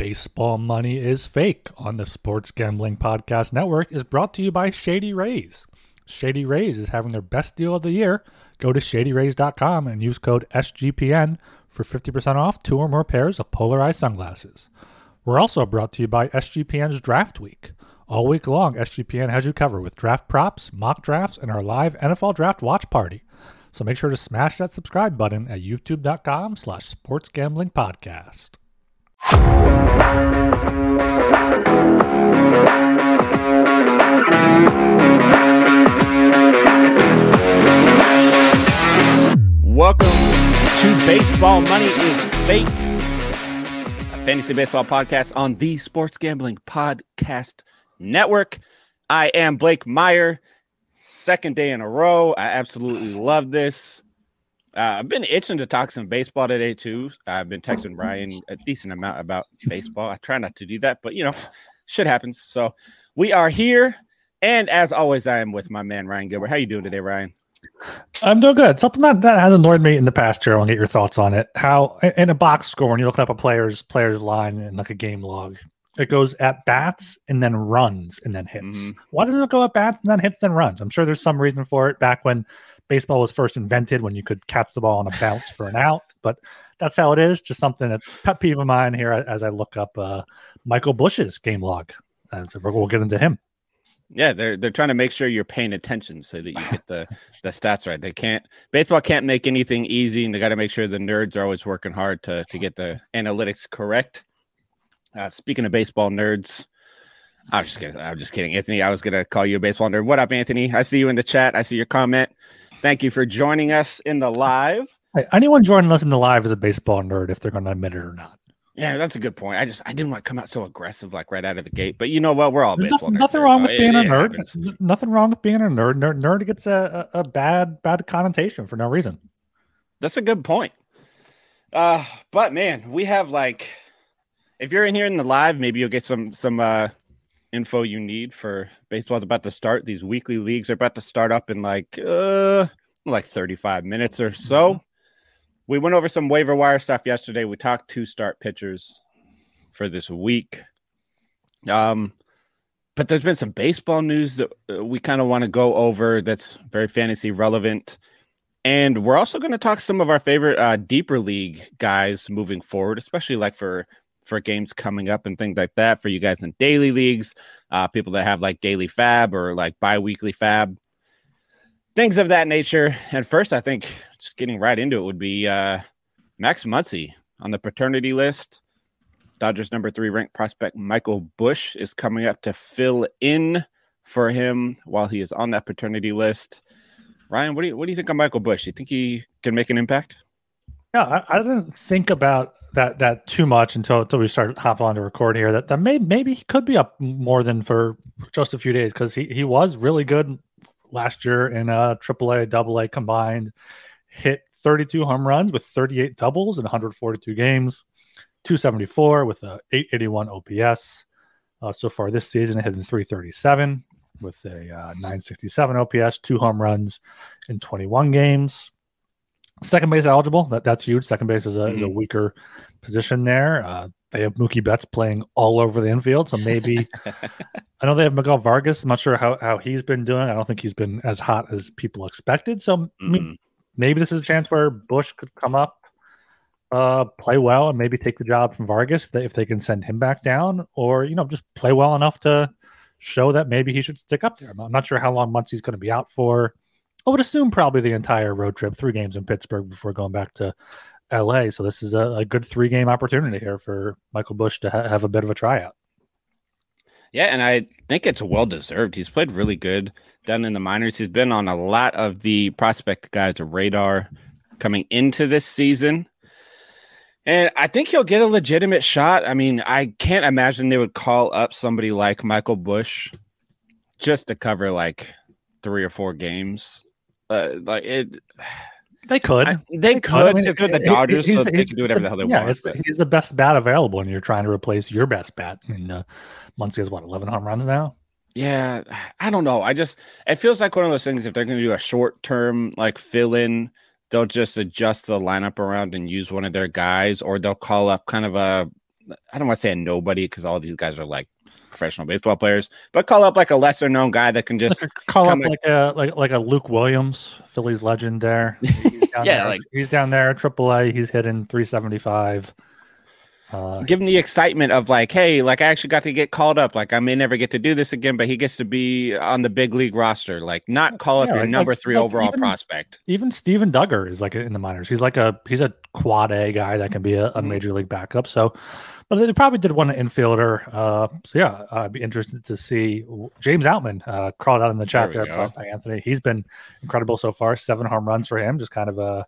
Baseball Money is Fake on the Sports Gambling Podcast Network is brought to you by Shady Rays. Shady Rays is having their best deal of the year. Go to shadyrays.com and use code SGPN for 50% off two or more pairs of polarized sunglasses. We're also brought to you by SGPN's Draft Week. All week long, SGPN has you covered with draft props, mock drafts, and our live NFL Draft Watch Party. So make sure to smash that subscribe button at youtube.com slash sports gambling podcast. Welcome to Baseball Money is Fake, a fantasy baseball podcast on the Sports Gambling Podcast Network. I am Blake Meyer. Second day in a row. I absolutely love this. Uh, I've been itching to talk some baseball today too. I've been texting Ryan a decent amount about baseball. I try not to do that, but you know, shit happens. So we are here, and as always, I am with my man Ryan Gilbert. How you doing today, Ryan? I'm doing good. Something that, that has annoyed me in the past year. I want to get your thoughts on it. How in a box score, when you're looking up a player's player's line and like a game log, it goes at bats and then runs and then hits. Mhm. Why doesn't it go at bats and then hits then runs? I'm sure there's some reason for it back when baseball was first invented, when you could catch the ball on a bounce for an out. But that's how it is. Just something that's pet peeve of mine here as I look up uh, Michael Busch's game log. And so we'll get into him. Yeah, they're they're trying to make sure you're paying attention so that you get the the stats right. They can't baseball can't make anything easy, and they got to make sure the nerds are always working hard to to get the analytics correct. Uh, speaking of baseball nerds, I'm just kidding. I'm just kidding, Anthony. I was gonna call you a baseball nerd. What up, Anthony? I see you in the chat. I see your comment. Thank you for joining us in the live. Hey, anyone joining us in the live is a baseball nerd if they're going to admit it or not. Yeah, that's a good point. I just I didn't want to come out so aggressive like right out of the gate, but you know what? We're all There's baseball nothing, nerds nothing wrong with it- being a nerd. Nothing wrong with being a nerd. Nerd, nerd gets a, a, a bad bad connotation for no reason. That's a good point. Uh, but man, we have like, if you're in here in the live, maybe you'll get some some uh info you need for baseball's about to start. These weekly leagues are about to start up in like uh like 35 minutes or so. We went over some waiver wire stuff yesterday. We talked two start pitchers for this week. Um, but there's been some baseball news that uh, we kind of want to go over that's very fantasy relevant. And we're also going to talk some of our favorite uh, deeper league guys moving forward, especially like for for games coming up and things like that for you guys in daily leagues, uh, people that have like daily fab or like bi-weekly fab, things of that nature. And first, I think just getting right into it would be uh, Max Muncy on the paternity list. Dodgers number three ranked prospect Michael Busch is coming up to fill in for him while he is on that paternity list. Ryan, what do you what do you think of Michael Busch? You think he can make an impact? Yeah, I, I didn't think about that that too much until until we start hopping on to record here. That that may, maybe he could be up more than for just a few days because he, he was really good last year in uh AAA, Double A combined. Hit 32 home runs with 38 doubles in 142 games, 274 with a 881 OPS. Uh, so far this season, hitting 337 with a uh, 967 OPS, two home runs in 21 games second base eligible. That that's huge. Second base is a, is a Mhm. weaker position there. Uh, they have Mookie Betts playing all over the infield, so maybe I know they have Miguel Vargas. I'm not sure how how he's been doing. I don't think he's been as hot as people expected. So Mhm. maybe this is a chance where Busch could come up, uh, play well, and maybe take the job from Vargas if they, if they can send him back down, or you know just play well enough to show that maybe he should stick up there. I'm not, I'm not sure how long months he's going to be out for. I would assume probably the entire road trip, three games in Pittsburgh before going back to LA. So this is a, a good three game opportunity here for Michael Busch to ha- have a bit of a tryout. Yeah, and I think it's well deserved. He's played really good down in the minors. He's been on a lot of the prospect guys' radar coming into this season. And I think he'll get a legitimate shot. I mean, I can't imagine they would call up somebody like Michael Busch just to cover like three or four games. Uh, like it, They could. I, they I could. mean, if they're the Dodgers, he's- so they can do whatever he's the hell they yeah, want. it's the- he's the best bat available, and you're trying to replace your best bat. And uh, Muncy has what, 11 home runs now? Yeah, I don't know. I just it feels like one of those things. If they're going to do a short term like fill in, they'll just adjust the lineup around and use one of their guys, or they'll call up kind of a I don't want to say a nobody because all these guys are like professional baseball players, but call up like a lesser known guy that can just like call up like, like a like like a Luke Williams, Phillies legend there. yeah, there. like he's down there, AAA. He's hitting 375. Uh, Give him the excitement of like, hey, like I actually got to get called up. Like I may never get to do this again, but he gets to be on the big league roster. Like not call up yeah, your like, number three like overall even, prospect. Even Steven Duggar is like in the minors. He's like a he's a quad A guy that can be a, a mm-hmm. major league backup. So, but they probably did want an infielder. Uh, so yeah, I'd be interested to see James Outman uh, crawled out in the chat there, there by Anthony. He's been incredible so far. Seven home runs for him. Just kind of a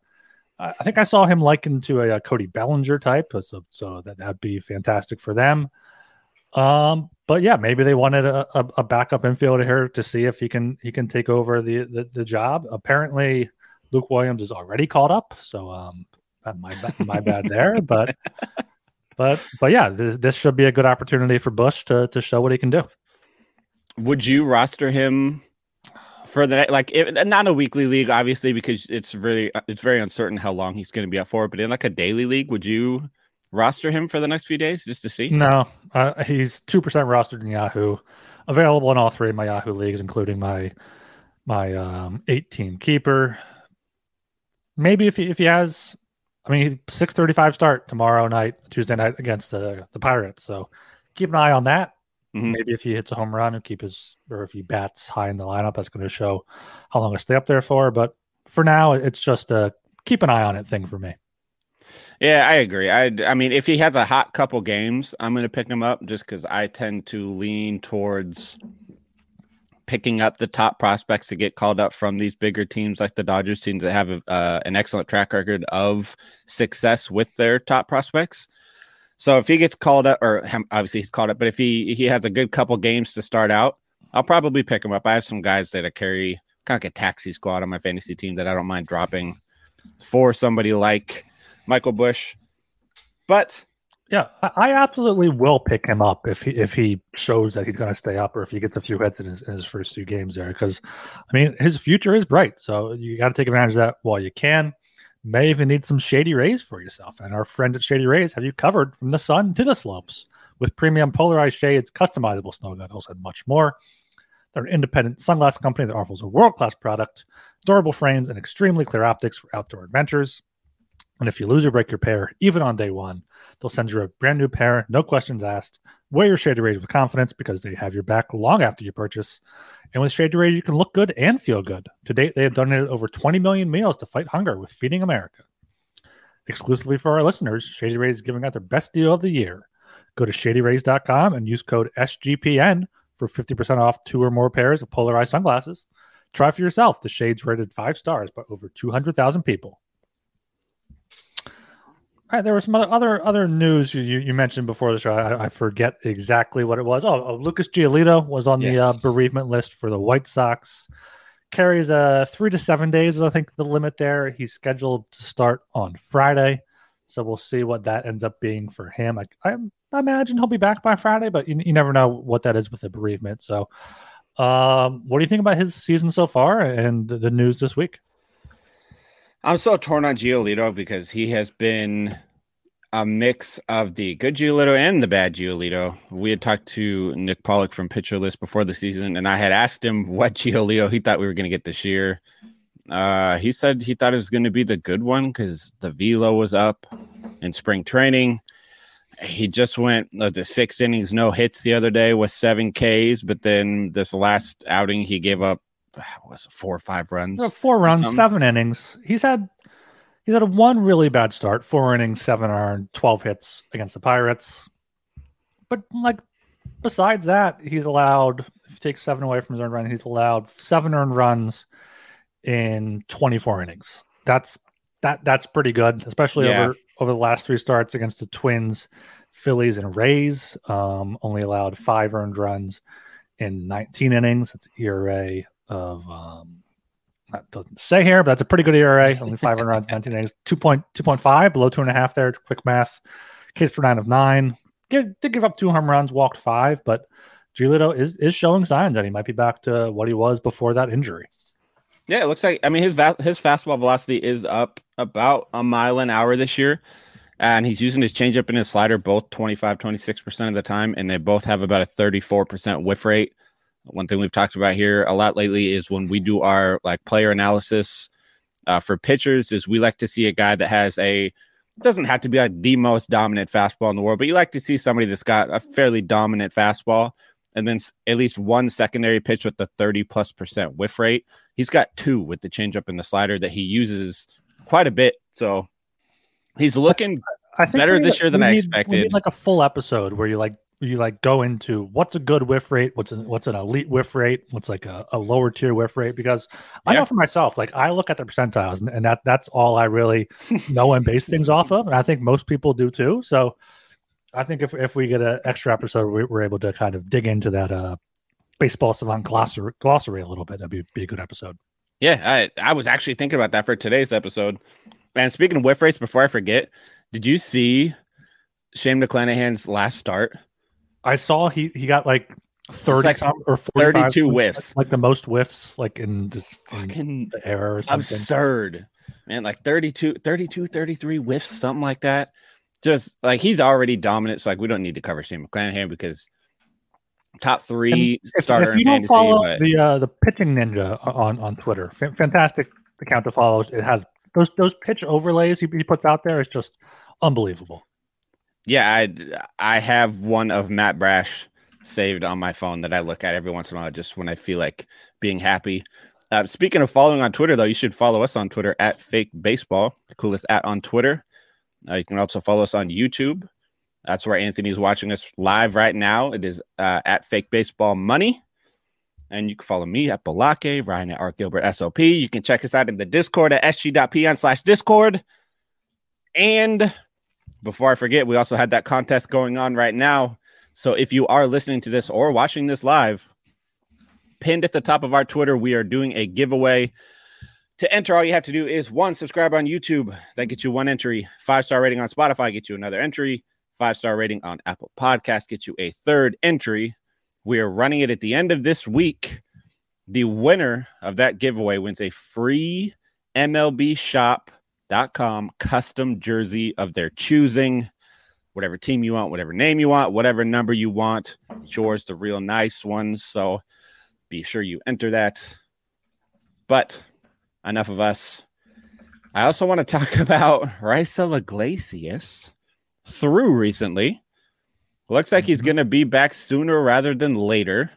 I think I saw him likened to a, a Cody Bellinger type, so so that that'd be fantastic for them. Um, but yeah, maybe they wanted a, a, a, backup infielder here to see if he can he can take over the the, the job. Apparently, Luke Williams is already caught up, so um, my my bad there, but but but yeah, this, this should be a good opportunity for Busch to to show what he can do. Would you roster him for the like it, not a weekly league obviously because it's really it's very uncertain how long he's going to be up for but in like a daily league would you roster him for the next few days just to see no uh, he's 2% rostered in yahoo available in all three of my yahoo leagues including my my um, eight team keeper maybe if he if he has i mean 635 start tomorrow night tuesday night against the the pirates so keep an eye on that Mm-hmm. Maybe if he hits a home run and keep his, or if he bats high in the lineup, that's going to show how long to stay up there for. But for now, it's just a keep an eye on it thing for me. Yeah, I agree. I, I mean, if he has a hot couple games, I'm going to pick him up just because I tend to lean towards picking up the top prospects to get called up from these bigger teams like the Dodgers teams that have uh, an excellent track record of success with their top prospects. So if he gets called up, or obviously he's called up, but if he he has a good couple games to start out, I'll probably pick him up. I have some guys that I carry kind of like a taxi squad on my fantasy team that I don't mind dropping for somebody like Michael Busch. But yeah, I absolutely will pick him up if he if he shows that he's going to stay up or if he gets a few hits in his, in his first two games there. Because I mean, his future is bright, so you got to take advantage of that while you can may even need some shady rays for yourself. And our friends at Shady Rays have you covered from the sun to the slopes with premium polarized shades, customizable snow goggles, and much more. They're an independent sunglass company that offers a world class product, durable frames, and extremely clear optics for outdoor adventures. And if you lose or break your pair, even on day one, they'll send you a brand new pair, no questions asked. Wear your Shady Rays with confidence because they have your back long after you purchase. And with Shady Rays, you can look good and feel good. To date, they have donated over 20 million meals to fight hunger with Feeding America. Exclusively for our listeners, Shady Rays is giving out their best deal of the year. Go to shadyrays.com and use code SGPN for 50% off two or more pairs of polarized sunglasses. Try for yourself. The shades rated five stars by over 200,000 people. All right, there was some other other, other news you, you mentioned before the show. I, I, forget exactly what it was. Oh, oh Lucas Giolito was on yes. the uh, bereavement list for the White Sox. Carries uh, three to seven days, I think, the limit there. He's scheduled to start on Friday, so we'll see what that ends up being for him. I, I, I imagine he'll be back by Friday, but you, you never know what that is with a bereavement. So, um, what do you think about his season so far and the, the news this week? I'm so torn on Giolito because he has been a mix of the good Giolito and the bad Giolito. We had talked to Nick Pollack from Pitcher List before the season, and I had asked him what Giolito he thought we were going to get this year. Uh, he said he thought it was going to be the good one because the velo was up in spring training. He just went uh, the six innings, no hits the other day with seven Ks, but then this last outing he gave up was it, four or five runs. Four runs, seven innings. He's had he's had a one really bad start, four innings, seven earned, twelve hits against the Pirates. But like besides that, he's allowed if you take seven away from his earned run, he's allowed seven earned runs in twenty four innings. That's that that's pretty good, especially yeah. over over the last three starts against the Twins, Phillies, and Rays. Um, only allowed five earned runs in 19 innings. It's ERA of um, that doesn't say here, but that's a pretty good ERA. Only 500 runs, 19 innings, 2.2.5, below two and a half there. Quick math. Case for nine of nine. Get, did give up two home runs, walked five, but Giolito is is showing signs that he might be back to what he was before that injury. Yeah, it looks like. I mean, his va- his fastball velocity is up about a mile an hour this year. and he's using his changeup and his slider both 25, 26% of the time, and they both have about a 34% whiff rate. One thing we've talked about here a lot lately is when we do our like player analysis uh, for pitchers, is we like to see a guy that has a doesn't have to be like the most dominant fastball in the world, but you like to see somebody that's got a fairly dominant fastball and then at least one secondary pitch with the 30 plus percent whiff rate. He's got two with the changeup and the slider that he uses quite a bit. So he's looking I think better this year than I expected. like a full episode where you like you like go into what's a good whiff rate, what's an what's an elite whiff rate, what's like a, a lower tier whiff rate. Because I know for myself, like I look at the percentiles, and, and that that's all I really know and base things off of, and I think most people do too. So I think if if we get an extra episode, we, are able to kind of dig into that uh baseball savant glossary, glossary a little bit. That'd be, be a good episode. Yeah, I I was actually thinking about that for today's episode. And speaking of whiff rates, before I forget, did you see Shane McClanahan's last start? I saw he he got like thirty like or 32 whiffs, like the most whiffs like in the, in the air or something. Absurd, man! Like 32, 32, 33 whiffs, something like that. Just like he's already dominant, so like we don't need to cover Shane McClanahan because top three if, starter if you don't fantasy, follow but... the uh, the pitching ninja on on Twitter, F- fantastic account to follow. It has those those pitch overlays he, he puts out there is just unbelievable. Yeah, I I have one of Matt Brash saved on my phone that I look at every once in a while just when I feel like being happy. Uh, speaking of following on Twitter, though, you should follow us on Twitter at Fake Baseball, the coolest at on Twitter. Uh, you can also follow us on YouTube. That's where Anthony's watching us live right now. It is uh, at Fake Baseball Money. And you can follow me at Balake, Ryan at Art Gilbert SOP. You can check us out in the Discord at sg.pn slash Discord. And before I forget, we also had that contest going on right now. So if you are listening to this or watching this live, pinned at the top of our Twitter, we are doing a giveaway. To enter, all you have to do is one, subscribe on YouTube. That gets you one entry. Five star rating on Spotify gets you another entry. Five star rating on Apple Podcast gets you a third entry. We are running it at the end of this week. The winner of that giveaway wins a free MLB shop.com custom jersey of their choosing. Whatever team you want, whatever name you want, whatever number you want. It's yours, the real nice ones. So be sure you enter that. But enough of us. I also want to talk about Raisel Iglesias through recently. Looks like he's mm-hmm. going to be back sooner rather than later.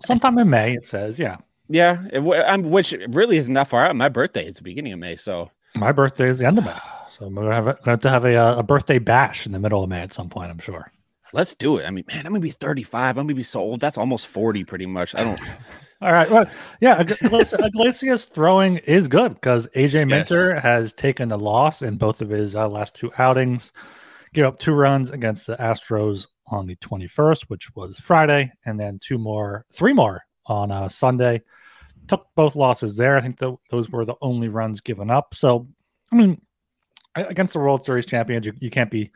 Sometime in May, it says. Yeah. Yeah. It, I'm, which really isn't that far out. My birthday is the beginning of May. So my birthday is the end of May. So I'm going to have, a, have to have a, uh, a birthday bash in the middle of May at some point, I'm sure. Let's do it. I mean, man, I'm going to be 35. I'm going to be so old. That's almost 40 pretty much. I don't. All right. Well, yeah, Iglesias throwing is good because AJ Minter yes. has taken the loss in both of his uh, last two outings gave up two runs against the Astros on the 21st, which was Friday, and then two more, three more on uh, Sunday. Took both losses there. I think the, those were the only runs given up. So, I mean, against the World Series champions, you, you can't be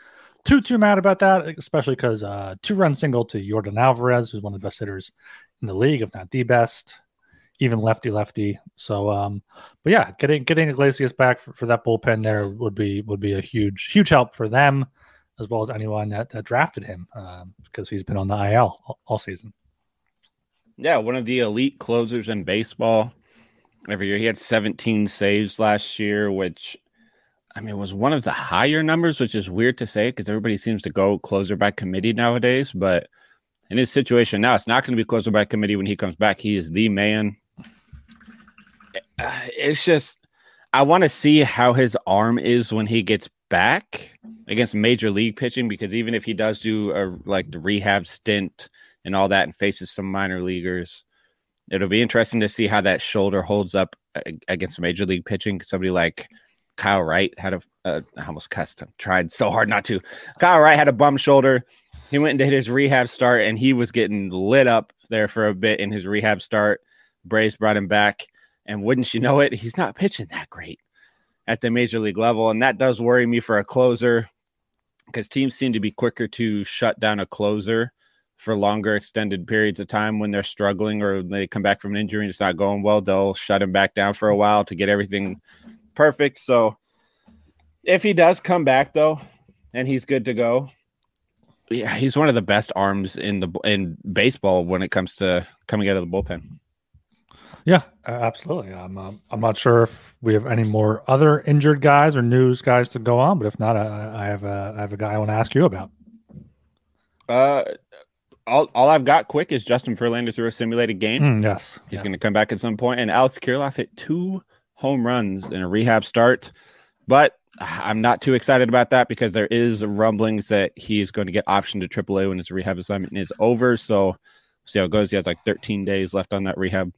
too too mad about that, especially because uh, two run single to Yordan Alvarez, who's one of the best hitters in the league, if not the best, even lefty lefty. So, um, but yeah, getting getting Iglesias back for, for that bullpen there would be would be a huge huge help for them as well as anyone that, that drafted him um, because he's been on the IL all, all, season. Yeah, one of the elite closers in baseball. Every year he had 17 saves last year, which I mean was one of the higher numbers, which is weird to say because everybody seems to go closer by committee nowadays. But in his situation now, it's not going to be closer by committee when he comes back. He is the man. Uh, it's just I want to see how his arm is when he gets back against major league pitching because even if he does do a like the rehab stint and all that and faces some minor leaguers, it'll be interesting to see how that shoulder holds up against major league pitching. Somebody like Kyle Wright had a uh, almost cussed him, tried so hard not to. Kyle Wright had a bum shoulder. He went and did his rehab start and he was getting lit up there for a bit in his rehab start. Braves brought him back. And wouldn't you know it, he's not pitching that great at the major league level. And that does worry me for a closer because teams seem to be quicker to shut down a closer for longer extended periods of time when they're struggling or they come back from an injury and it's not going well. They'll shut him back down for a while to get everything perfect. So If he does come back though, and he's good to go, yeah, he's one of the best arms in the in baseball when it comes to coming out of the bullpen. Yeah, absolutely. I'm uh, I'm not sure if we have any more other injured guys or news guys to go on, but if not, I, I have a I have a guy I want to ask you about. Uh, all, all I've got quick is Justin Verlander through a simulated game. Mm, yes, he's yeah. going to come back at some point. and Alex Kirilloff hit two home runs in a rehab start, but I'm not too excited about that because there is rumblings that he's going to get optioned to AAA when his rehab assignment is over. So see how it goes. He has like 13 days left on that rehab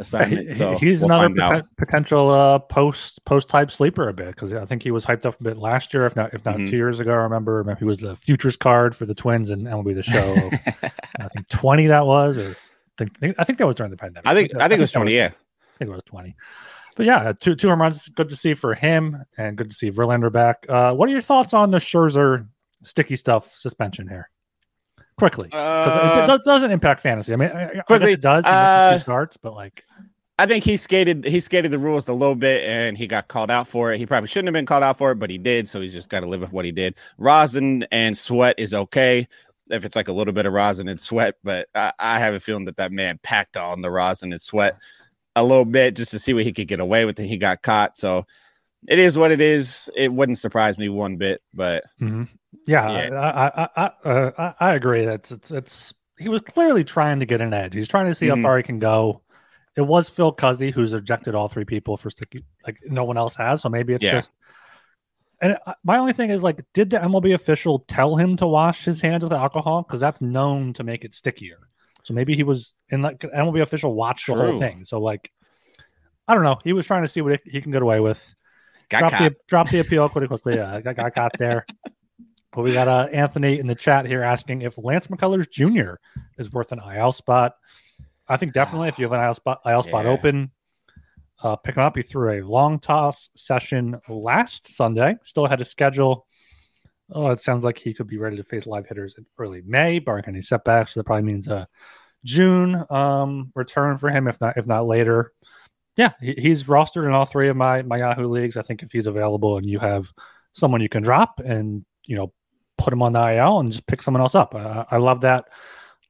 assignment. So he's we'll another pot- potential uh, post post type sleeper a bit because I think he was hyped up a bit last year, if not if not mm-hmm. two years ago. I remember, he was the futures card for the Twins and MLB the Show. I think twenty that was, or I think, I think that was during the pandemic. I think I think, I think it was twenty. Was, yeah, I think it was twenty. But yeah, two two home runs. Good to see for him, and good to see Verlander back. Uh, what are your thoughts on the Scherzer sticky stuff suspension here? Quickly uh, it, it, doesn't impact fantasy. I mean, quickly I it does. Uh, starts, but like, I think he skated he skated the rules a little bit, and he got called out for it. He probably shouldn't have been called out for it, but he did. So he's just got to live with what he did. Rosin and sweat is okay if it's like a little bit of rosin and sweat, but I, I have a feeling that that man packed on the rosin and sweat a little bit just to see what he could get away with, and he got caught. So it is what it is. It wouldn't surprise me one bit, but mm-hmm. Yeah, yeah. I, I, I, uh, I, agree. That's it's, it's he was clearly trying to get an edge. He's trying to see mm-hmm. how far he can go. It was Phil Cuzzi who's ejected all three people for sticky, like no one else has. So maybe it's yeah. just. And my only thing is like, did the MLB official tell him to wash his hands with alcohol? Because that's known to make it stickier. So maybe he was in like MLB official watched True. the whole thing. So like, I don't know. He was trying to see what he can get away with. Got drop the drop the appeal pretty quickly. Yeah, got, got caught there. But we got uh, Anthony in the chat here asking if Lance McCullers Jr. is worth an IL spot. I think definitely if you have an IL spot, IL spot yeah. open, uh, pick him up. He threw a long toss session last Sunday. Still had a schedule. Oh, it sounds like he could be ready to face live hitters in early May, barring any setbacks. So that probably means a June um, return for him, if not if not later. Yeah, he, he's rostered in all three of my my Yahoo leagues. I think if he's available and you have someone you can drop and you know put him on the IL and just pick someone else up. I love that.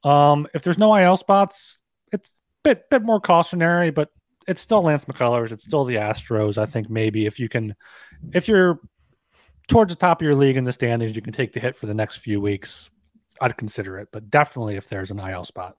Um, if there's no IL spots, it's a bit bit more cautionary, but it's still Lance McCullers. It's still the Astros. I think maybe if you can, if you're towards the top of your league in the standings, you can take the hit for the next few weeks. I'd consider it, but definitely if there's an IL spot.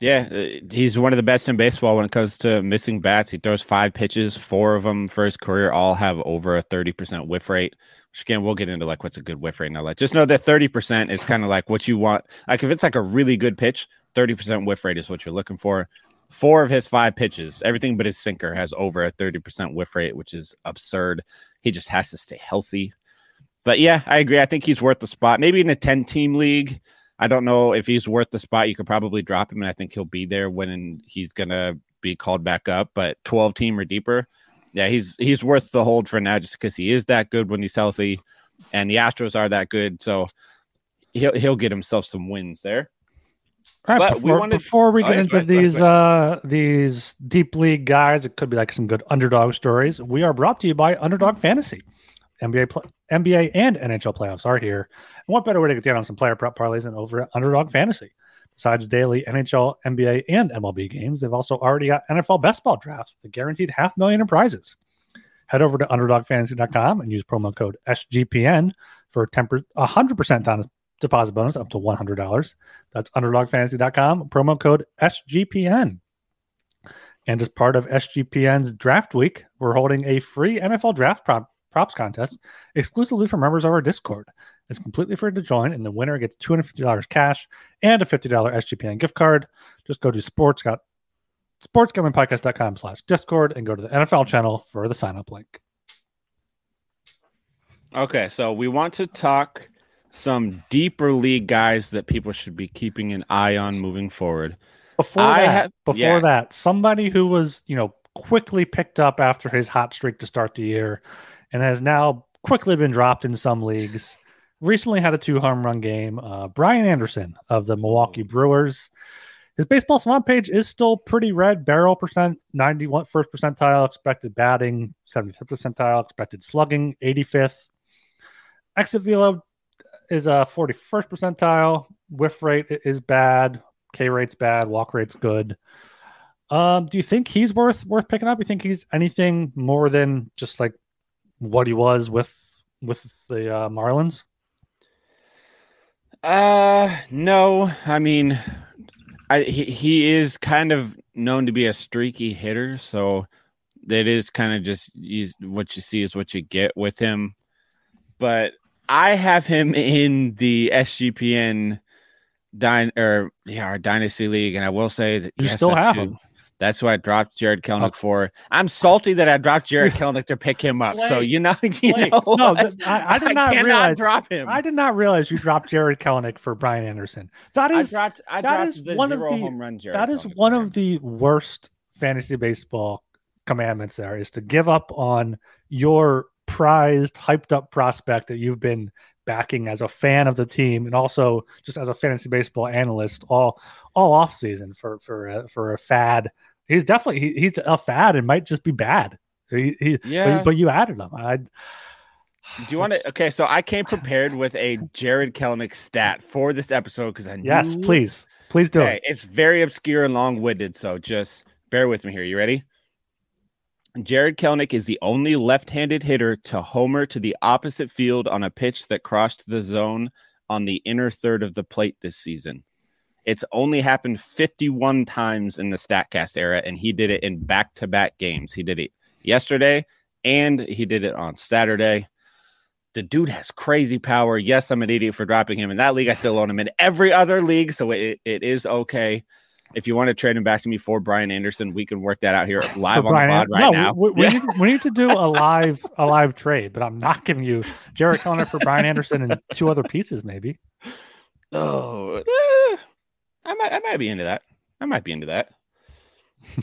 Yeah, uh, he's one of the best in baseball when it comes to missing bats. He throws five pitches, four of them for his career all have over a 30% whiff rate. Which again, we'll get into like what's a good whiff rate now. Like just know that 30% is kind of like what you want. Like if it's like a really good pitch, 30% whiff rate is what you're looking for. Four of his five pitches, everything but his sinker has over a 30% whiff rate, which is absurd. He just has to stay healthy. But yeah, I agree. I think he's worth the spot. Maybe in a 10 team league I don't know if he's worth the spot. You could probably drop him, and I think he'll be there when he's gonna be called back up. But 12 team or deeper, yeah, he's he's worth the hold for now just because he is that good when he's healthy, and the Astros are that good. So he'll he'll get himself some wins there. All right, before, we wanted, before we get oh, into right, these right, right. uh these deep league guys, it could be like some good underdog stories. We are brought to you by Underdog Fantasy. NBA pl- NBA and NHL playoffs are here. And what better way to get down on some player prop parlays than over at Underdog Fantasy? Besides daily NHL, NBA, and MLB games, they've also already got NFL best ball drafts with a guaranteed half million in prizes. Head over to underdogfantasy.com and use promo code SGPN for a 100% down deposit bonus up to $100. That's underdogfantasy.com, promo code SGPN. And as part of SGPN's draft week, we're holding a free NFL draft prop props contest exclusively for members of our Discord. It's completely free to join, and the winner gets $250 cash and a $50 SGPN gift card. Just go to sports sportsgamblingpodcast.com slash discord and go to the NFL channel for the sign up link. Okay, so we want to talk some deeper league guys that people should be keeping an eye on moving forward. Before I that, have, before yeah. that, somebody who was, you know, quickly picked up after his hot streak to start the year and has now quickly been dropped in some leagues. Recently had a two home run game. Uh, Brian Anderson of the Milwaukee Brewers. his baseball savant page is still pretty red. Barrel percent, 91 first percentile, expected batting, 75th percentile, expected slugging, 85th. Exit velo is a 41st percentile. Whiff rate is bad. K rate's bad. Walk rate's good. Um, do you think he's worth worth picking up? You think he's anything more than just like what he was with with the uh, Marlins? Uh, no. I mean, I he, he is kind of known to be a streaky hitter, so that is kind of just he's, what you see is what you get with him. But I have him in the SGPN dyn or yeah, our dynasty league, and I will say that you yes, still have him. That's who I dropped Jarred Kelenic oh. for. I'm salty that I dropped Jarred Kelenic to pick him up. So you know, you know no, I, I, did not I realize drop him. I did not realize you dropped Jarred Kelenic for Brian Anderson. That is I dropped, I that dropped is one of the home run Jared that is one of the worst fantasy baseball commandments. There is to give up on your prized, hyped up prospect that you've been backing as a fan of the team and also just as a fantasy baseball analyst all all off season for for a, for a fad he's definitely he, he's a fad and might just be bad. He, he, yeah, but, but, you added him. I. Do you want to? Okay, so I came prepared with a Jarred Kelenic stat for this episode because I knew, yes, please, please do okay, it. It's very obscure and long-winded, so just bear with me here. You ready? Jarred Kelenic is the only left-handed hitter to homer to the opposite field on a pitch that crossed the zone on the inner third of the plate this season. It's only happened 51 times in the StatCast era, and he did it in back to back games. He did it yesterday and he did it on Saturday. The dude has crazy power. Yes, I'm an idiot for dropping him in that league. I still own him in every other league, so it, it is okay. If you want to trade him back to me for Brian Anderson, we can work that out here live on Brian, the pod right no, now. We, we, yeah. need, we, need, to do a live a live trade, but I'm not giving you Jarred Kelenic for Brian Anderson and two other pieces, maybe. Oh, eh. I might, I might be into that. I might be into that.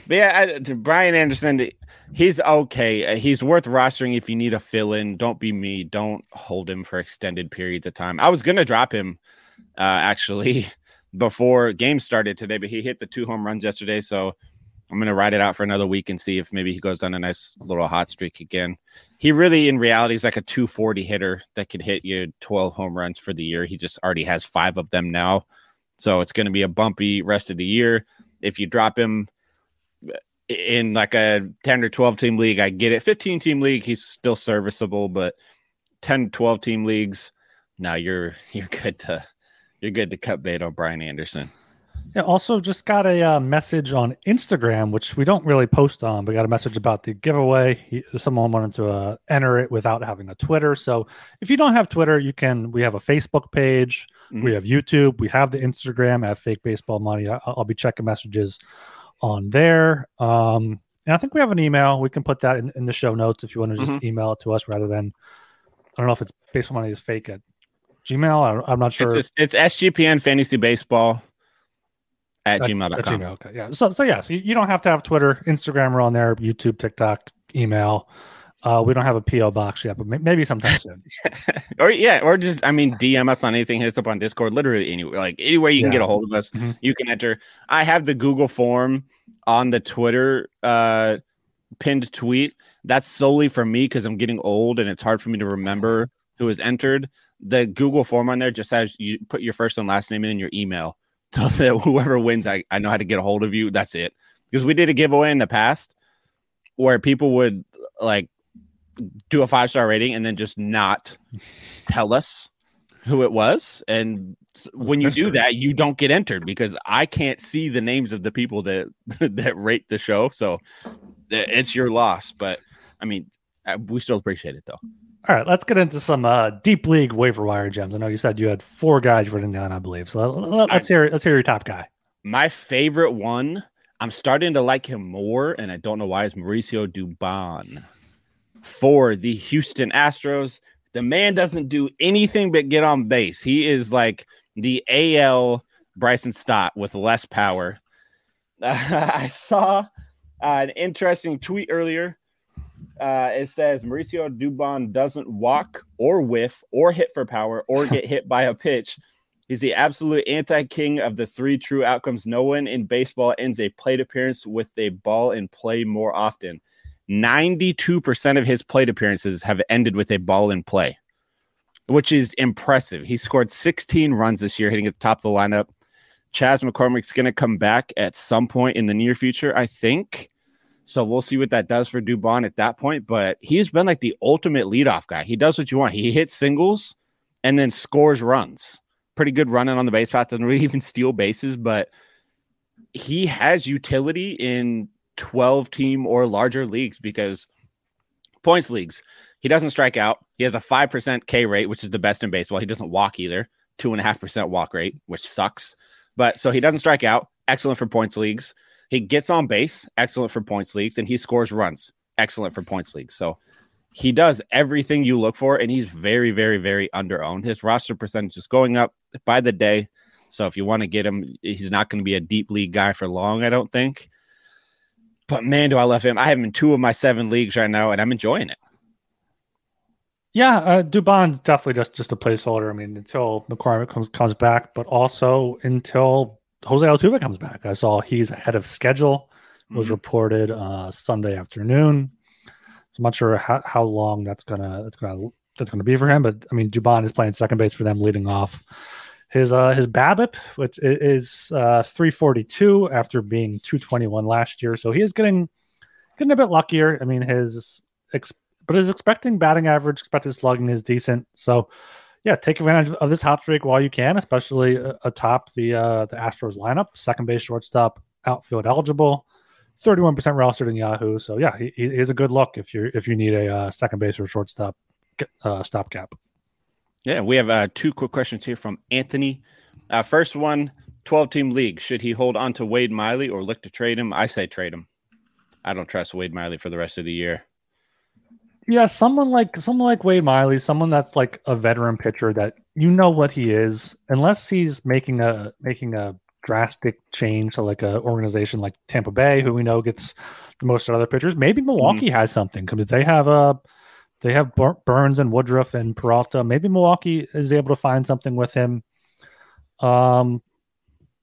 but yeah, I, Brian Anderson, he's okay. Uh, he's worth rostering if you need a fill in. Don't be me. Don't hold him for extended periods of time. I was gonna drop him uh, actually before game started today, but he hit the two home runs yesterday, so I'm gonna ride it out for another week and see if maybe he goes down a nice little hot streak again. He really, in reality, is like a 240 hitter that could hit you 12 home runs for the year. He just already has five of them now. So it's going to be a bumpy rest of the year. If you drop him in like a 10 or 12 team league, I get it. 15 team league, he's still serviceable, but 10 12 team leagues, now you're you're good to you're good to cut bait on Brian Anderson. Yeah, also just got a uh, message on Instagram, which we don't really post on, but got a message about the giveaway. He, someone wanted to uh, enter it without having a Twitter. So if you don't have Twitter, you can. We have a Facebook page, mm-hmm. we have YouTube, we have the Instagram at Fake Baseball Money. I, will be checking messages on there. Um, and I think we have an email. We can put that in, in the show notes if you want to just mm-hmm. email it to us rather than. I don't know if it's baseball money is fake at Gmail. I, am not sure. It's, it's SGPN Fantasy Baseball at, at gmail.com. At gmail, okay. Yeah. So, so yeah, so you, don't have to have Twitter, Instagram are on there, YouTube, TikTok, email. Uh, we don't have a PO box yet, but maybe sometime soon. or yeah, or just I mean, DM us on anything. Hit us up on Discord. Literally anywhere, like anywhere you can get a hold of us, mm-hmm. you can enter. I have the Google form on the Twitter uh, pinned tweet. That's solely for me because I'm getting old and it's hard for me to remember who has entered. The Google form on there just says you put your first and last name in and your email so that whoever wins, I, I know how to get a hold of you. That's it. Because we did a giveaway in the past where people would like do a five star rating and then just not tell us who it was. And when you do that, you don't get entered because I can't see the names of the people that that rate the show. So it's your loss. But I mean, uh, we still appreciate it though. All right, let's get into some uh, deep league waiver wire gems. I know you said you had four guys written down, I believe. So let, us hear let's hear your top guy. My favorite one, I'm starting to like him more, and I don't know why. Is Mauricio Dubon for the Houston Astros. The man doesn't do anything but get on base. He is like the AL Bryson Stott with less power. Uh, I saw uh, an interesting tweet earlier uh, it says Mauricio Dubon doesn't walk or whiff or hit for power or get hit by a pitch He's the absolute anti king of the three true outcomes. No one in baseball ends a plate appearance with a ball in play more often. 92% of his plate appearances have ended with a ball in play, which is impressive. He scored 16 runs this year, hitting at the top of the lineup. Chas McCormick's going to come back at some point in the near future, I think. So we'll see what that does for Dubon at that point. But he's been like the ultimate leadoff guy. He does what you want. He hits singles and then scores runs. Pretty good running on the base path. Doesn't really even steal bases, but he has utility in 12 team or larger leagues because points leagues, he doesn't strike out. He has a 5% K rate, which is the best in baseball. He doesn't walk either, 2.5% walk rate, which sucks. But so he doesn't strike out, excellent for points leagues. He gets on base, excellent for points leagues, and he scores runs, excellent for points leagues. So he does everything you look for, and he's very, very, very under owned. His roster percentage is going up by the day. So if you want to get him, he's not going to be a deep league guy for long, I don't think. But man, do I love him. I have him in two of my seven leagues right now, and I'm enjoying it. Yeah, uh, Dubon's definitely just just a placeholder. I mean, until McCormick comes comes back, but also until Jose Altuve comes back. I saw he's ahead of schedule. Was mm-hmm. reported uh, Sunday afternoon. I'm not sure how, how long that's gonna that's gonna that's gonna be for him, but I mean, Dubon is playing second base for them, leading off. His uh his BABIP, which is uh 342 after being 221 last year, so he is getting getting a bit luckier. I mean, his ex- but his expecting batting average, expected slugging is decent. So yeah, take advantage of this hot streak while you can, especially atop the uh the Astros lineup, second base, shortstop, outfield eligible. 31% rostered in Yahoo. So yeah, he, he is a good look if you if you need a uh, second base or shortstop uh, stopgap. Yeah, we have uh, two quick questions here from Anthony. Uh, first one 12 team league. Should he hold on to Wade Miley or look to trade him? I say trade him. I don't trust Wade Miley for the rest of the year. Yeah, someone like someone like Wade Miley, someone that's like a veteran pitcher that you know what he is, unless he's making a making a drastic change to like a organization like Tampa Bay, who we know gets the most out of other pitchers. Maybe Milwaukee mm-hmm. has something because they have a they have Burnes and Woodruff and Peralta. Maybe Milwaukee is able to find something with him. Um,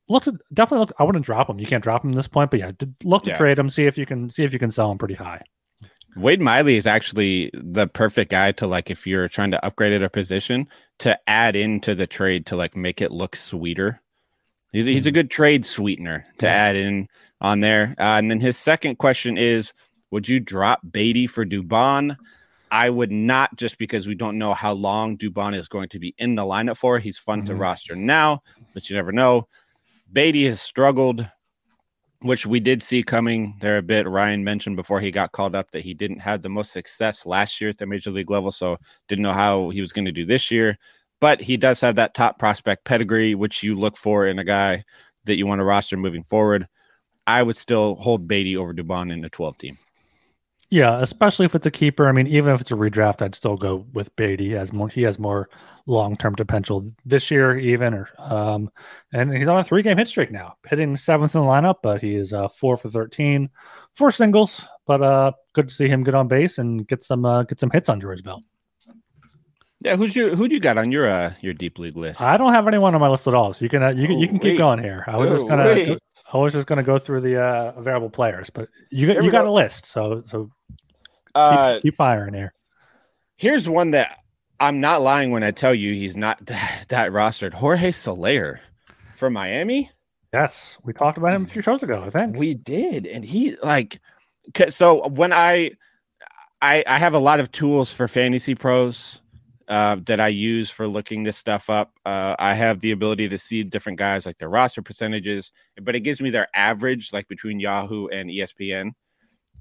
look to definitely look. I wouldn't drop him. You can't drop him at this point, but yeah, look to yeah. trade him. See if you can see if you can sell him pretty high. Wade Miley is actually the perfect guy to like if you're trying to upgrade at a position to add into the trade to like make it look sweeter. He's, he's a mm-hmm. good trade sweetener to add in on there. Uh, and then his second question is, would you drop Baty for Dubon? I would not just because we don't know how long Dubon is going to be in the lineup for. He's fun mm-hmm. to roster now, but you never know. Baty has struggled, which we did see coming there a bit. Ryan mentioned before he got called up that he didn't have the most success last year at the major league level, so didn't know how he was going to do this year. But he does have that top prospect pedigree, which you look for in a guy that you want to roster moving forward. I would still hold Baty over Dubon in the 12 team. Yeah, especially if it's a keeper. I mean, even if it's a redraft, I'd still go with Baty as more. He has more long term potential this year, even. Or um, and he's on a three game hit streak now, hitting seventh in the lineup. But he is uh, four for thirteen, four singles. But uh, good to see him get on base and get some uh, get some hits under his belt. Yeah, who's your who do you got on your uh your deep league list? I don't have anyone on my list at all, so you can uh, you can you can keep going here. I was just gonna wait. I was just gonna go through the uh, available players, but you you got go. a list, so so uh, keep, keep firing here. Here's one that I'm not lying when I tell you he's not that, that rostered. Jorge Soler from Miami. Yes, we talked about him a few shows ago. I think we did, and he like so when I I I have a lot of tools for fantasy pros uh, that I use for looking this stuff up. Uh, I have the ability to see different guys like their roster percentages, but it gives me their average, like between Yahoo and ESPN.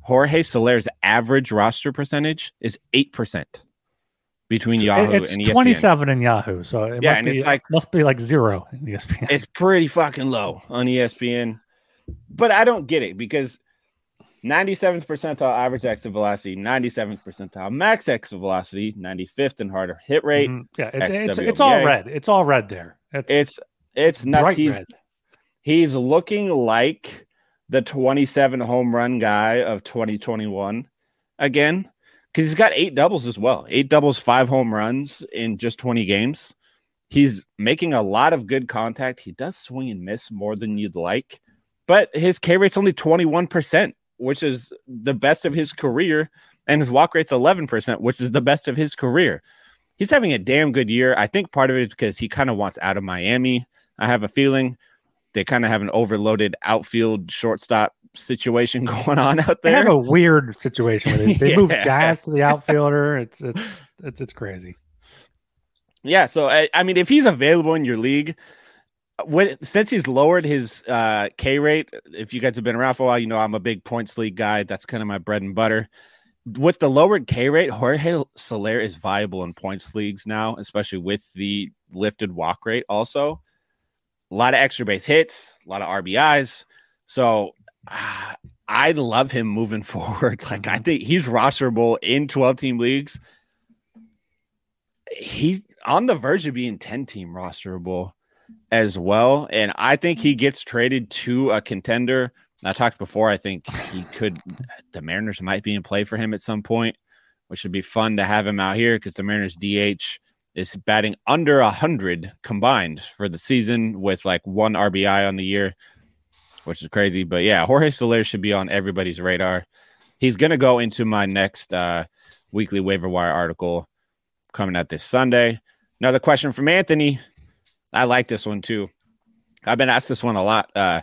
Jorge Soler's average roster percentage is eight percent between Yahoo it's and ESPN. Twenty-seven in Yahoo, so it yeah, must and be, it's like must be like zero in ESPN. It's pretty fucking low on ESPN, but I don't get it because 97th percentile average exit velocity, 97th percentile max exit velocity, 95th and harder hit rate. Mm-hmm. Yeah, it, it's, it's all red. It's all red there. It's it's, it's nuts. He's red. he's looking like the 27 home run guy of 2021 again because he's got eight doubles as well. Eight doubles, five home runs in just 20 games. He's making a lot of good contact. He does swing and miss more than you'd like, but his K rate's only 21%, which is the best of his career. And his walk rate's 11%, which is the best of his career. He's having a damn good year. I think part of it is because he kind of wants out of Miami. I have a feeling they kind of have an overloaded outfield shortstop situation going on out there. They have a weird situation. They, they yeah. move Jazz to the outfielder. It's it's it's it's crazy. Yeah, so I, I mean, if he's available in your league, when since he's lowered his uh, K rate, if you guys have been around for a while, you know I'm a big points league guy. That's kind of my bread and butter. With the lowered K rate, Jorge Soler is viable in points leagues now, especially with the lifted walk rate. Also, a lot of extra base hits, a lot of RBIs. So uh, I love him moving forward. Like I mm-hmm. think he's rosterable in 12 team leagues. He's on the verge of being 10 team rosterable as well. And I think he gets traded to a contender. I talked before, I think he could, the Mariners might be in play for him at some point, which would be fun to have him out here because the Mariners DH is batting under 100 combined for the season with like one RBI on the year, which is crazy. But yeah, Jorge Soler should be on everybody's radar. He's going to go into my next uh, weekly waiver wire article coming out this Sunday. Another question from Anthony. I like this one too. I've been asked this one a lot. Uh,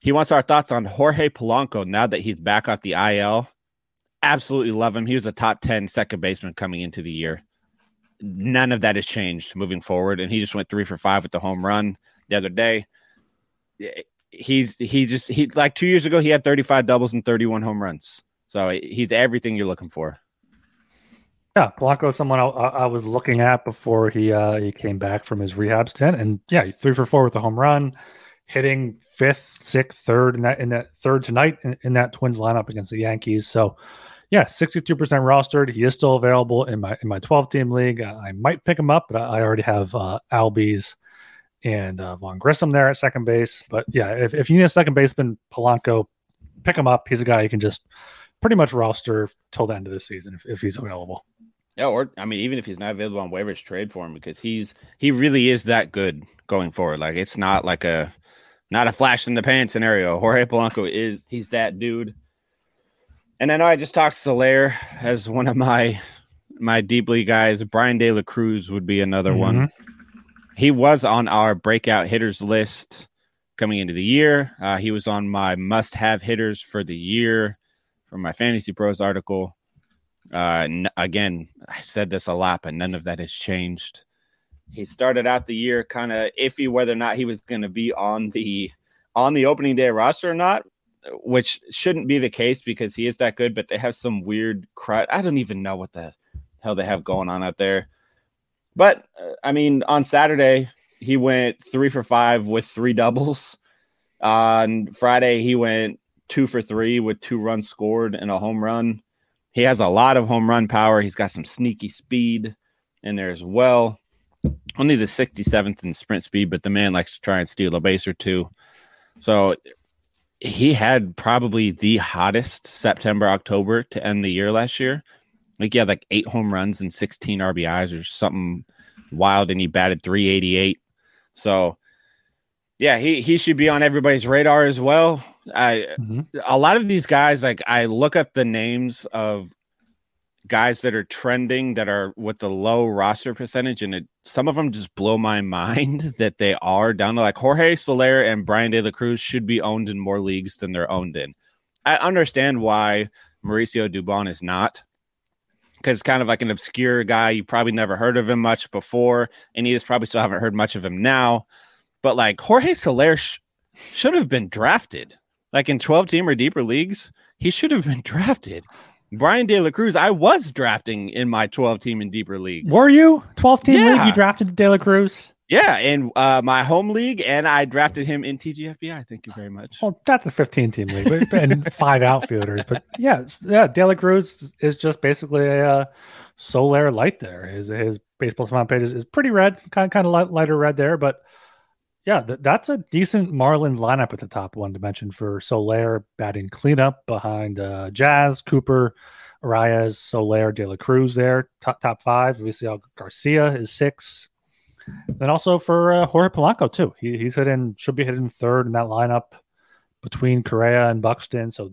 he wants our thoughts on Jorge Polanco now that he's back off the IL. Absolutely love him. He was a top 10 second baseman coming into the year. None of that has changed moving forward. And he just went three for five with the home run the other day. He's he just he like two years ago he had 35 doubles and 31 home runs. So he's everything you're looking for. Yeah, Polanco, is someone I, I, was looking at before he uh, he came back from his rehab stint, and yeah, three for four with a home run, hitting fifth, sixth, third in that in that third tonight in, in that Twins lineup against the Yankees. So, yeah, sixty two percent rostered. He is still available in my in my twelve team league. Uh, I might pick him up, but I, already have uh, Albies and uh, Vaughn Grissom there at second base. But yeah, if, if you need a second baseman, Polanco, pick him up. He's a guy you can just pretty much roster till the end of the season if, if he's available. Yeah, or I mean, even if he's not available on waivers, trade for him because he's he really is that good going forward. Like it's not like a not a flash in the pan scenario. Jorge Polanco is he's that dude. And I know I just talked Soler as one of my my deeply guys. Bryan De La Cruz would be another mm-hmm. one. He was on our breakout hitters list coming into the year. Uh, he was on my must have hitters for the year from my Fantasy Pros article. Uh, n- again, I've said this a lot, but none of that has changed. He started out the year kind of iffy whether or not he was going to be on the on the opening day roster or not, which shouldn't be the case because he is that good. But they have some weird crowd. I don't even know what the hell they have going on out there. But uh, I mean, on Saturday he went three for five with three doubles. On Friday he went two for three with two runs scored and a home run. He has a lot of home run power. He's got some sneaky speed in there as well. Only the 67th in sprint speed, but the man likes to try and steal a base or two. So he had probably the hottest September, October to end the year last year. Like he had like eight home runs and 16 RBIs or something wild, and he batted 388. So yeah, he he should be on everybody's radar as well. I mm-hmm. a lot of these guys, like I look up the names of guys that are trending that are with the low roster percentage, and it, some of them just blow my mind that they are down to like Jorge Soler and Bryan De La Cruz should be owned in more leagues than they're owned in. I understand why Mauricio Dubon is not. Because kind of like an obscure guy, you probably never heard of him much before, and he is probably still haven't heard much of him now. But like Jorge Soler sh- should have been drafted like in 12 team or deeper leagues, he should have been drafted. Bryan De La Cruz, I was drafting in my 12 team and deeper leagues. Were you 12 team yeah. league? You drafted De La Cruz? Yeah, in uh, my home league, and I drafted him in TGFBI. Thank you very much. Well, that's a 15 team league, and five outfielders. But yeah, yeah, De La Cruz is just basically a uh, light there. His his Baseball Savant page is, is pretty red, kind kind of light, lighter red there, but yeah, th- that's a decent Marlins lineup at the top one to mention for Soler batting cleanup behind uh, Jazz, Cooper, Arraez, Soler, De La Cruz there, top top five. Obviously, Garcia is six. Then also for uh, Jorge Polanco too. He, he's hitting should be hitting third in that lineup between Correa and Buxton. So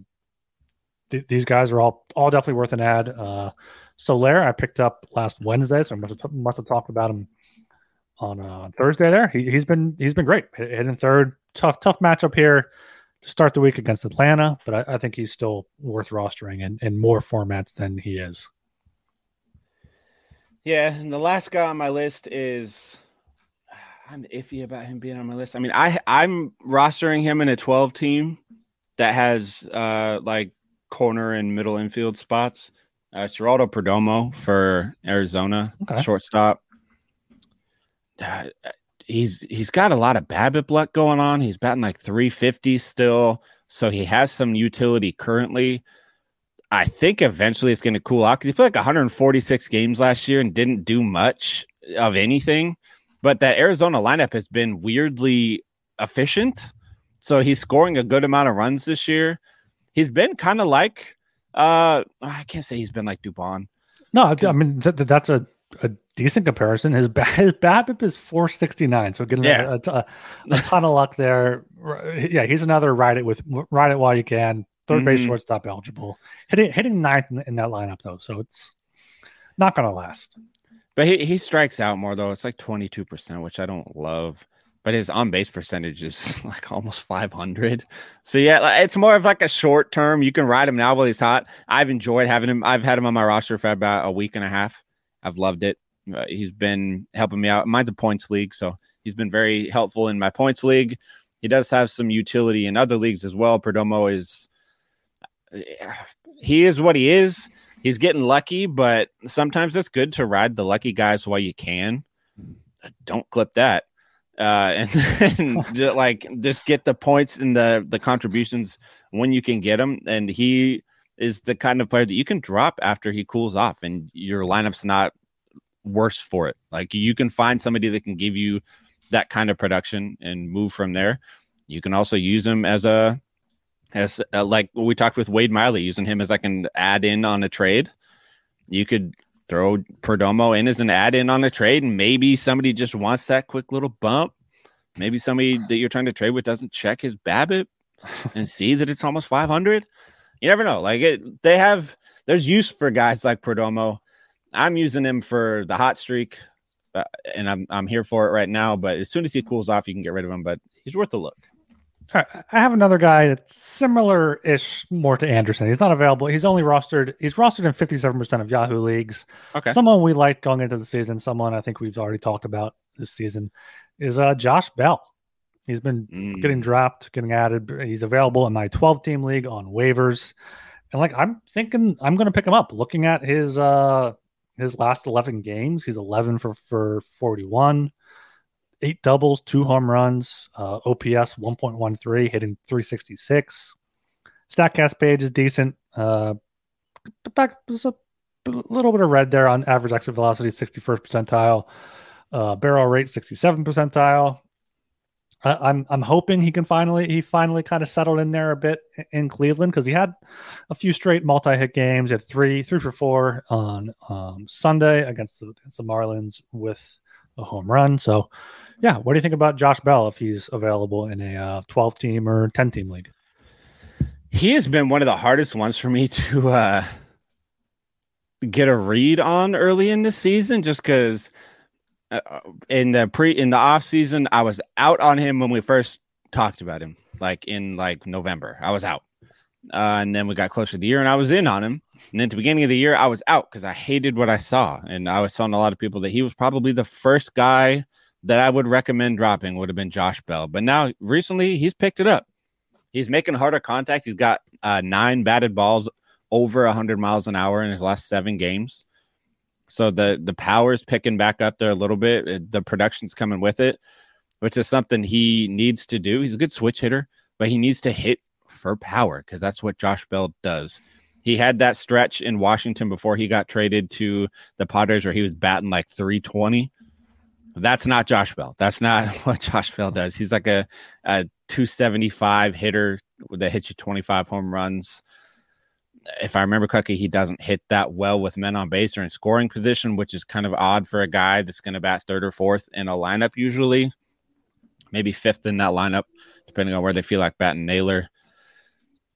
th- these guys are all all definitely worth an ad. Uh, Soler I picked up last Wednesday, so I must have, must have talked about him on uh, Thursday. There he, has been he's been great hitting third. Tough tough matchup here to start the week against Atlanta, but I, I think he's still worth rostering in, in more formats than he is. Yeah, and the last guy on my list is I'm iffy about him being on my list. I mean, I I'm rostering him in a 12 team that has uh like corner and middle infield spots. Uh, Geraldo Perdomo for Arizona okay. shortstop. Uh, he's he's got a lot of BABIP luck going on. He's batting like 350 still, so he has some utility currently. I think eventually it's going to cool out because he played like 146 games last year and didn't do much of anything. But that Arizona lineup has been weirdly efficient. So he's scoring a good amount of runs this year. He's been kind of like, uh, I can't say he's been like Dubon. No, I mean, th- that's a, a decent comparison. His, his BABIP is 469. So getting yeah. a, a, a ton of luck there. Yeah, he's another ride it with, ride it while you can 3rd mm-hmm. base shortstop eligible. Hitting hitting ninth in, in, that lineup though, so it's not going to last. But he, he strikes out more though. It's like twenty two percent, which I don't love. But his on base percentage is like almost five hundred. So yeah, it's more of like a short term. You can ride him now while he's hot. I've enjoyed having him. I've had him on my roster for about a week and a half. I've loved it. Uh, he's been helping me out. Mine's a points league, so he's been very helpful in my points league. He does have some utility in other leagues as well. Perdomo is he is what he is. He's getting lucky, but sometimes it's good to ride the lucky guys while you can. Don't clip that. Uh, and, and just, like just get the points and the the contributions when you can get them. And he is the kind of player that you can drop after he cools off, and your lineup's not worse for it. Like you can find somebody that can give you that kind of production and move from there. You can also use them as a as uh, like we talked with Wade Miley, using him as like an add in on a trade. You could throw Perdomo in as an add in on a trade, and maybe somebody just wants that quick little bump. Maybe somebody that you're trying to trade with doesn't check his BABIP and see that it's almost 500. You never know. Like it, they have there's use for guys like Perdomo. I'm using him for the hot streak, uh, and I'm I'm here for it right now. But as soon as he cools off, you can get rid of him. But he's worth a look. I have another guy that's similar-ish more to Anderson. He's not available. He's only rostered. He's rostered in fifty-seven percent of Yahoo leagues. Okay. Someone we like going into the season. Someone I think we've already talked about this season is uh, Josh Bell. He's been mm. getting dropped, getting added. He's available in my twelve-team league on waivers, and like I'm thinking, I'm going to pick him up. Looking at his uh his last eleven games, he's eleven for for forty-one eight doubles, two home runs, uh, OPS 1.13, hitting 366. Statcast page is decent. Uh, back there's a little bit of red there on average exit velocity, 61st percentile. Uh, barrel rate, 67 percentile. I, I'm I'm hoping he can finally he finally kind of settled in there a bit in Cleveland because he had a few straight multi hit games. He had three three for four on um, Sunday against the, against the Marlins with a home run. So, yeah, what do you think about Josh Bell if he's available in a uh, 12 team or 10 team league? He has been one of the hardest ones for me to uh, get a read on early in the season just because in the pre in the off season I was out on him when we first talked about him like in like November I was out uh, and then we got closer to the year and I was in on him. And then at the beginning of the year, I was out because I hated what I saw. And I was telling a lot of people that he was probably the first guy that I would recommend dropping would have been Josh Bell. But now recently he's picked it up. He's making harder contact. He's got uh, nine batted balls over 100 miles an hour in his last seven games. So the the power's picking back up there a little bit. The production's coming with it, which is something he needs to do. He's a good switch hitter, but he needs to hit for power because that's what Josh Bell does. He had that stretch in Washington before he got traded to the Padres where he was batting like 320. That's not Josh Bell. That's not what Josh Bell does. He's like a, a 275 hitter that hits you 25 home runs. If I remember correctly, he doesn't hit that well with men on base or in scoring position, which is kind of odd for a guy that's going to bat third or fourth in a lineup usually. Maybe fifth in that lineup, depending on where they feel like batting Naylor.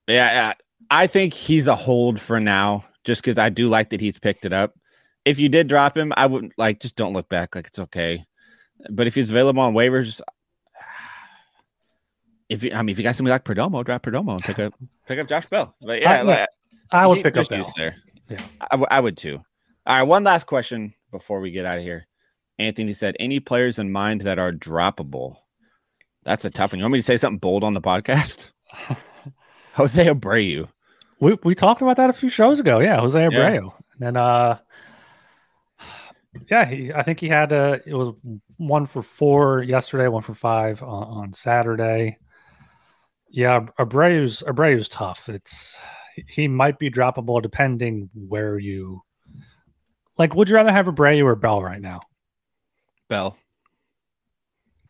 Yeah, I think he's a hold for now, just because I do like that he's picked it up. If you did drop him, I wouldn't like just don't look back. Like it's okay. But if he's available on waivers, if you, I mean, if you got somebody like Perdomo, drop Perdomo and pick up pick up Josh Bell. But yeah, I, like, I would pick up there's there. Yeah. I, w- I would too. All right, one last question before we get out of here. Anthony said, "Any players in mind that are droppable?" That's a tough one. You want me to say something bold on the podcast? Jose Abreu. We we talked about that a few shows ago. Yeah, Jose Abreu. And then uh yeah, he I think he had uh it was one for four yesterday, one for five on, on Saturday. Yeah, Abreu's Abreu's tough. It's he might be droppable depending where you like would you rather have a Abreu or Bell right now? Bell.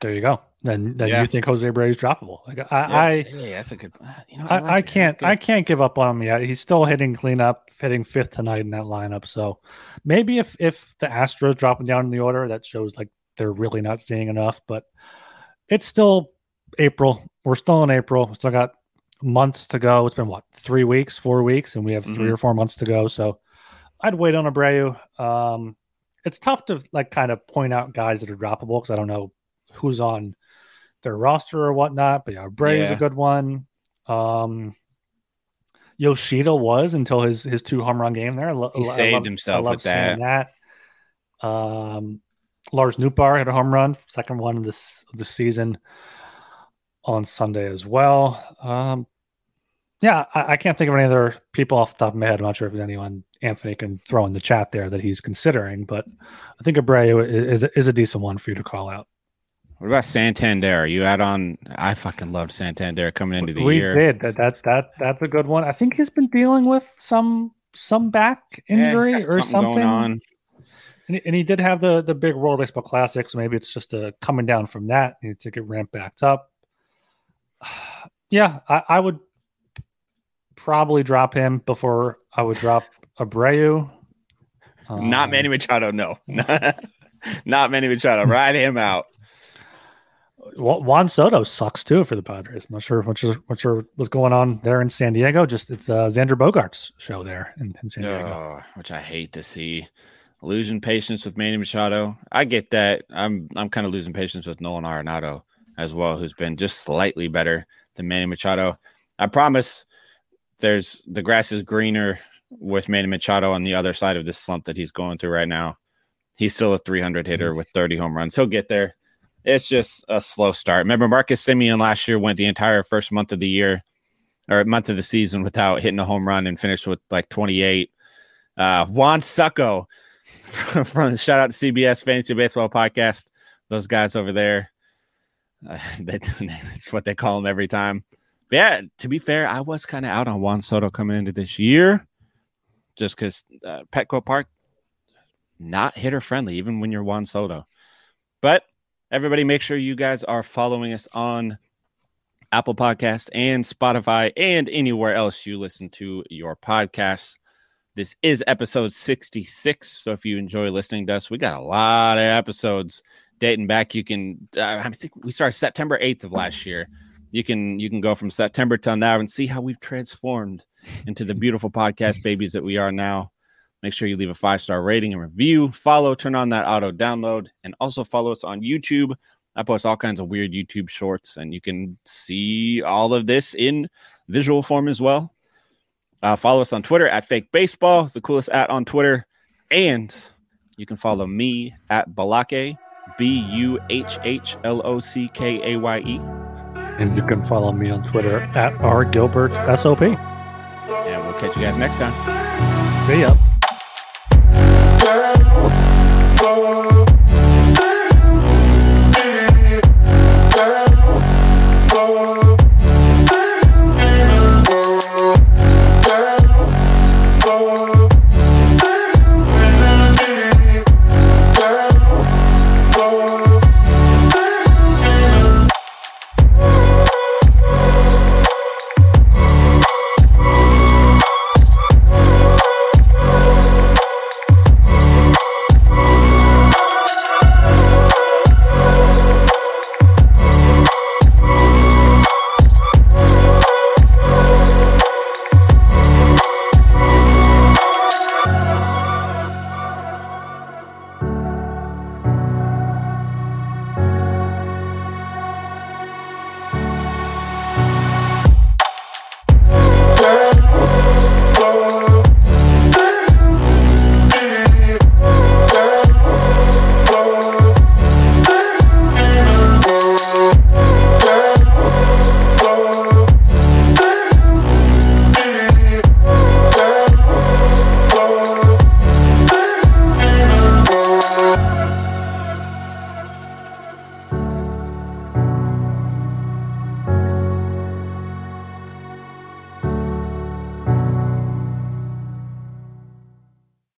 There you go. Then then Yeah. you think Jose Abreu's droppable. Like I, I yeah, that's a good. uh, You know, I, like I can't I can't give up on him yet. He's still hitting cleanup, hitting fifth tonight in that lineup. So maybe if if the Astros dropping down in the order, that shows like they're really not seeing enough. But it's still April. We're still in April. We still got months to go. It's been what three weeks, four weeks, and we have 3 Mhm. or four months to go. So I'd wait on Abreu. Um, it's tough to like kind of point out guys that are droppable because I don't know who's on their roster or whatnot. But yeah, Abreu's Yeah. a good one. Um, Yoshida was until his his two home run game there. Lo- He saved love- himself I love with seeing that. Um, Lars Nootbaar had a home run, second one of this of the season on Sunday as well. Um, yeah, I, I can't think of any other people off the top of my head. I'm not sure if there's anyone Anthony can throw in the chat there that he's considering, but I think Abreu is, is, is a decent one for you to call out. What about Santander? You out on? I fucking loved Santander coming into the we year. did that. That that that's a good one. I think he's been dealing with some some back Yeah, injury got or something. on. And, he- and he did have the the big World Baseball Classic, so maybe it's just a coming down from that. He needs to get ramped back up. Yeah, I, I would probably drop him before I would drop Abreu. Not Um, Manny Machado. No, not Manny Machado. Ride him out. Juan Soto sucks too for the Padres. I'm not sure what sure what sure what's going on there in San Diego. Just it's uh, Xander Bogaerts' show there in, in San Diego. Oh, which I hate to see. Losing patience with Manny Machado. I get that. I'm I'm kind of losing patience with Nolan Arenado as well, who's been just slightly better than Manny Machado. I promise there's the grass is greener with Manny Machado on the other side of this slump that he's going through right now. He's still a 300 hitter with 30 home runs. He'll get there. It's just a slow start. Remember, Marcus Semien last year went the entire first month of the year or month of the season without hitting a home run and finished with like 28. Uh, Juan Succo from shout out to CBS Fantasy Baseball Podcast. Those guys over there, uh, that's what they call him every time. But yeah, to be fair, I was kind of out on Juan Soto coming into this year, just because uh, Petco Park not hitter friendly, even when you're Juan Soto. But everybody, make sure you guys are following us on Apple Podcast and Spotify and anywhere else you listen to your podcasts. This is episode 66. So if you enjoy listening to us, we got a lot of episodes dating back. You can, uh, I think we started September 8th of last year. You can you can go from September till now and see how we've transformed into the beautiful podcast babies that we are now. Make sure you leave a five star rating and review. Follow, turn on that auto download, and also follow us on YouTube. I post all kinds of weird YouTube shorts, and you can see all of this in visual form as well. Uh, follow us on Twitter at Fake Baseball, the coolest at on Twitter, and you can follow me at Buhhlockaye, B U H H L O C K A Y E, And you can follow me on Twitter at R Gilbert SOP. and we'll catch you guys next time. See ya.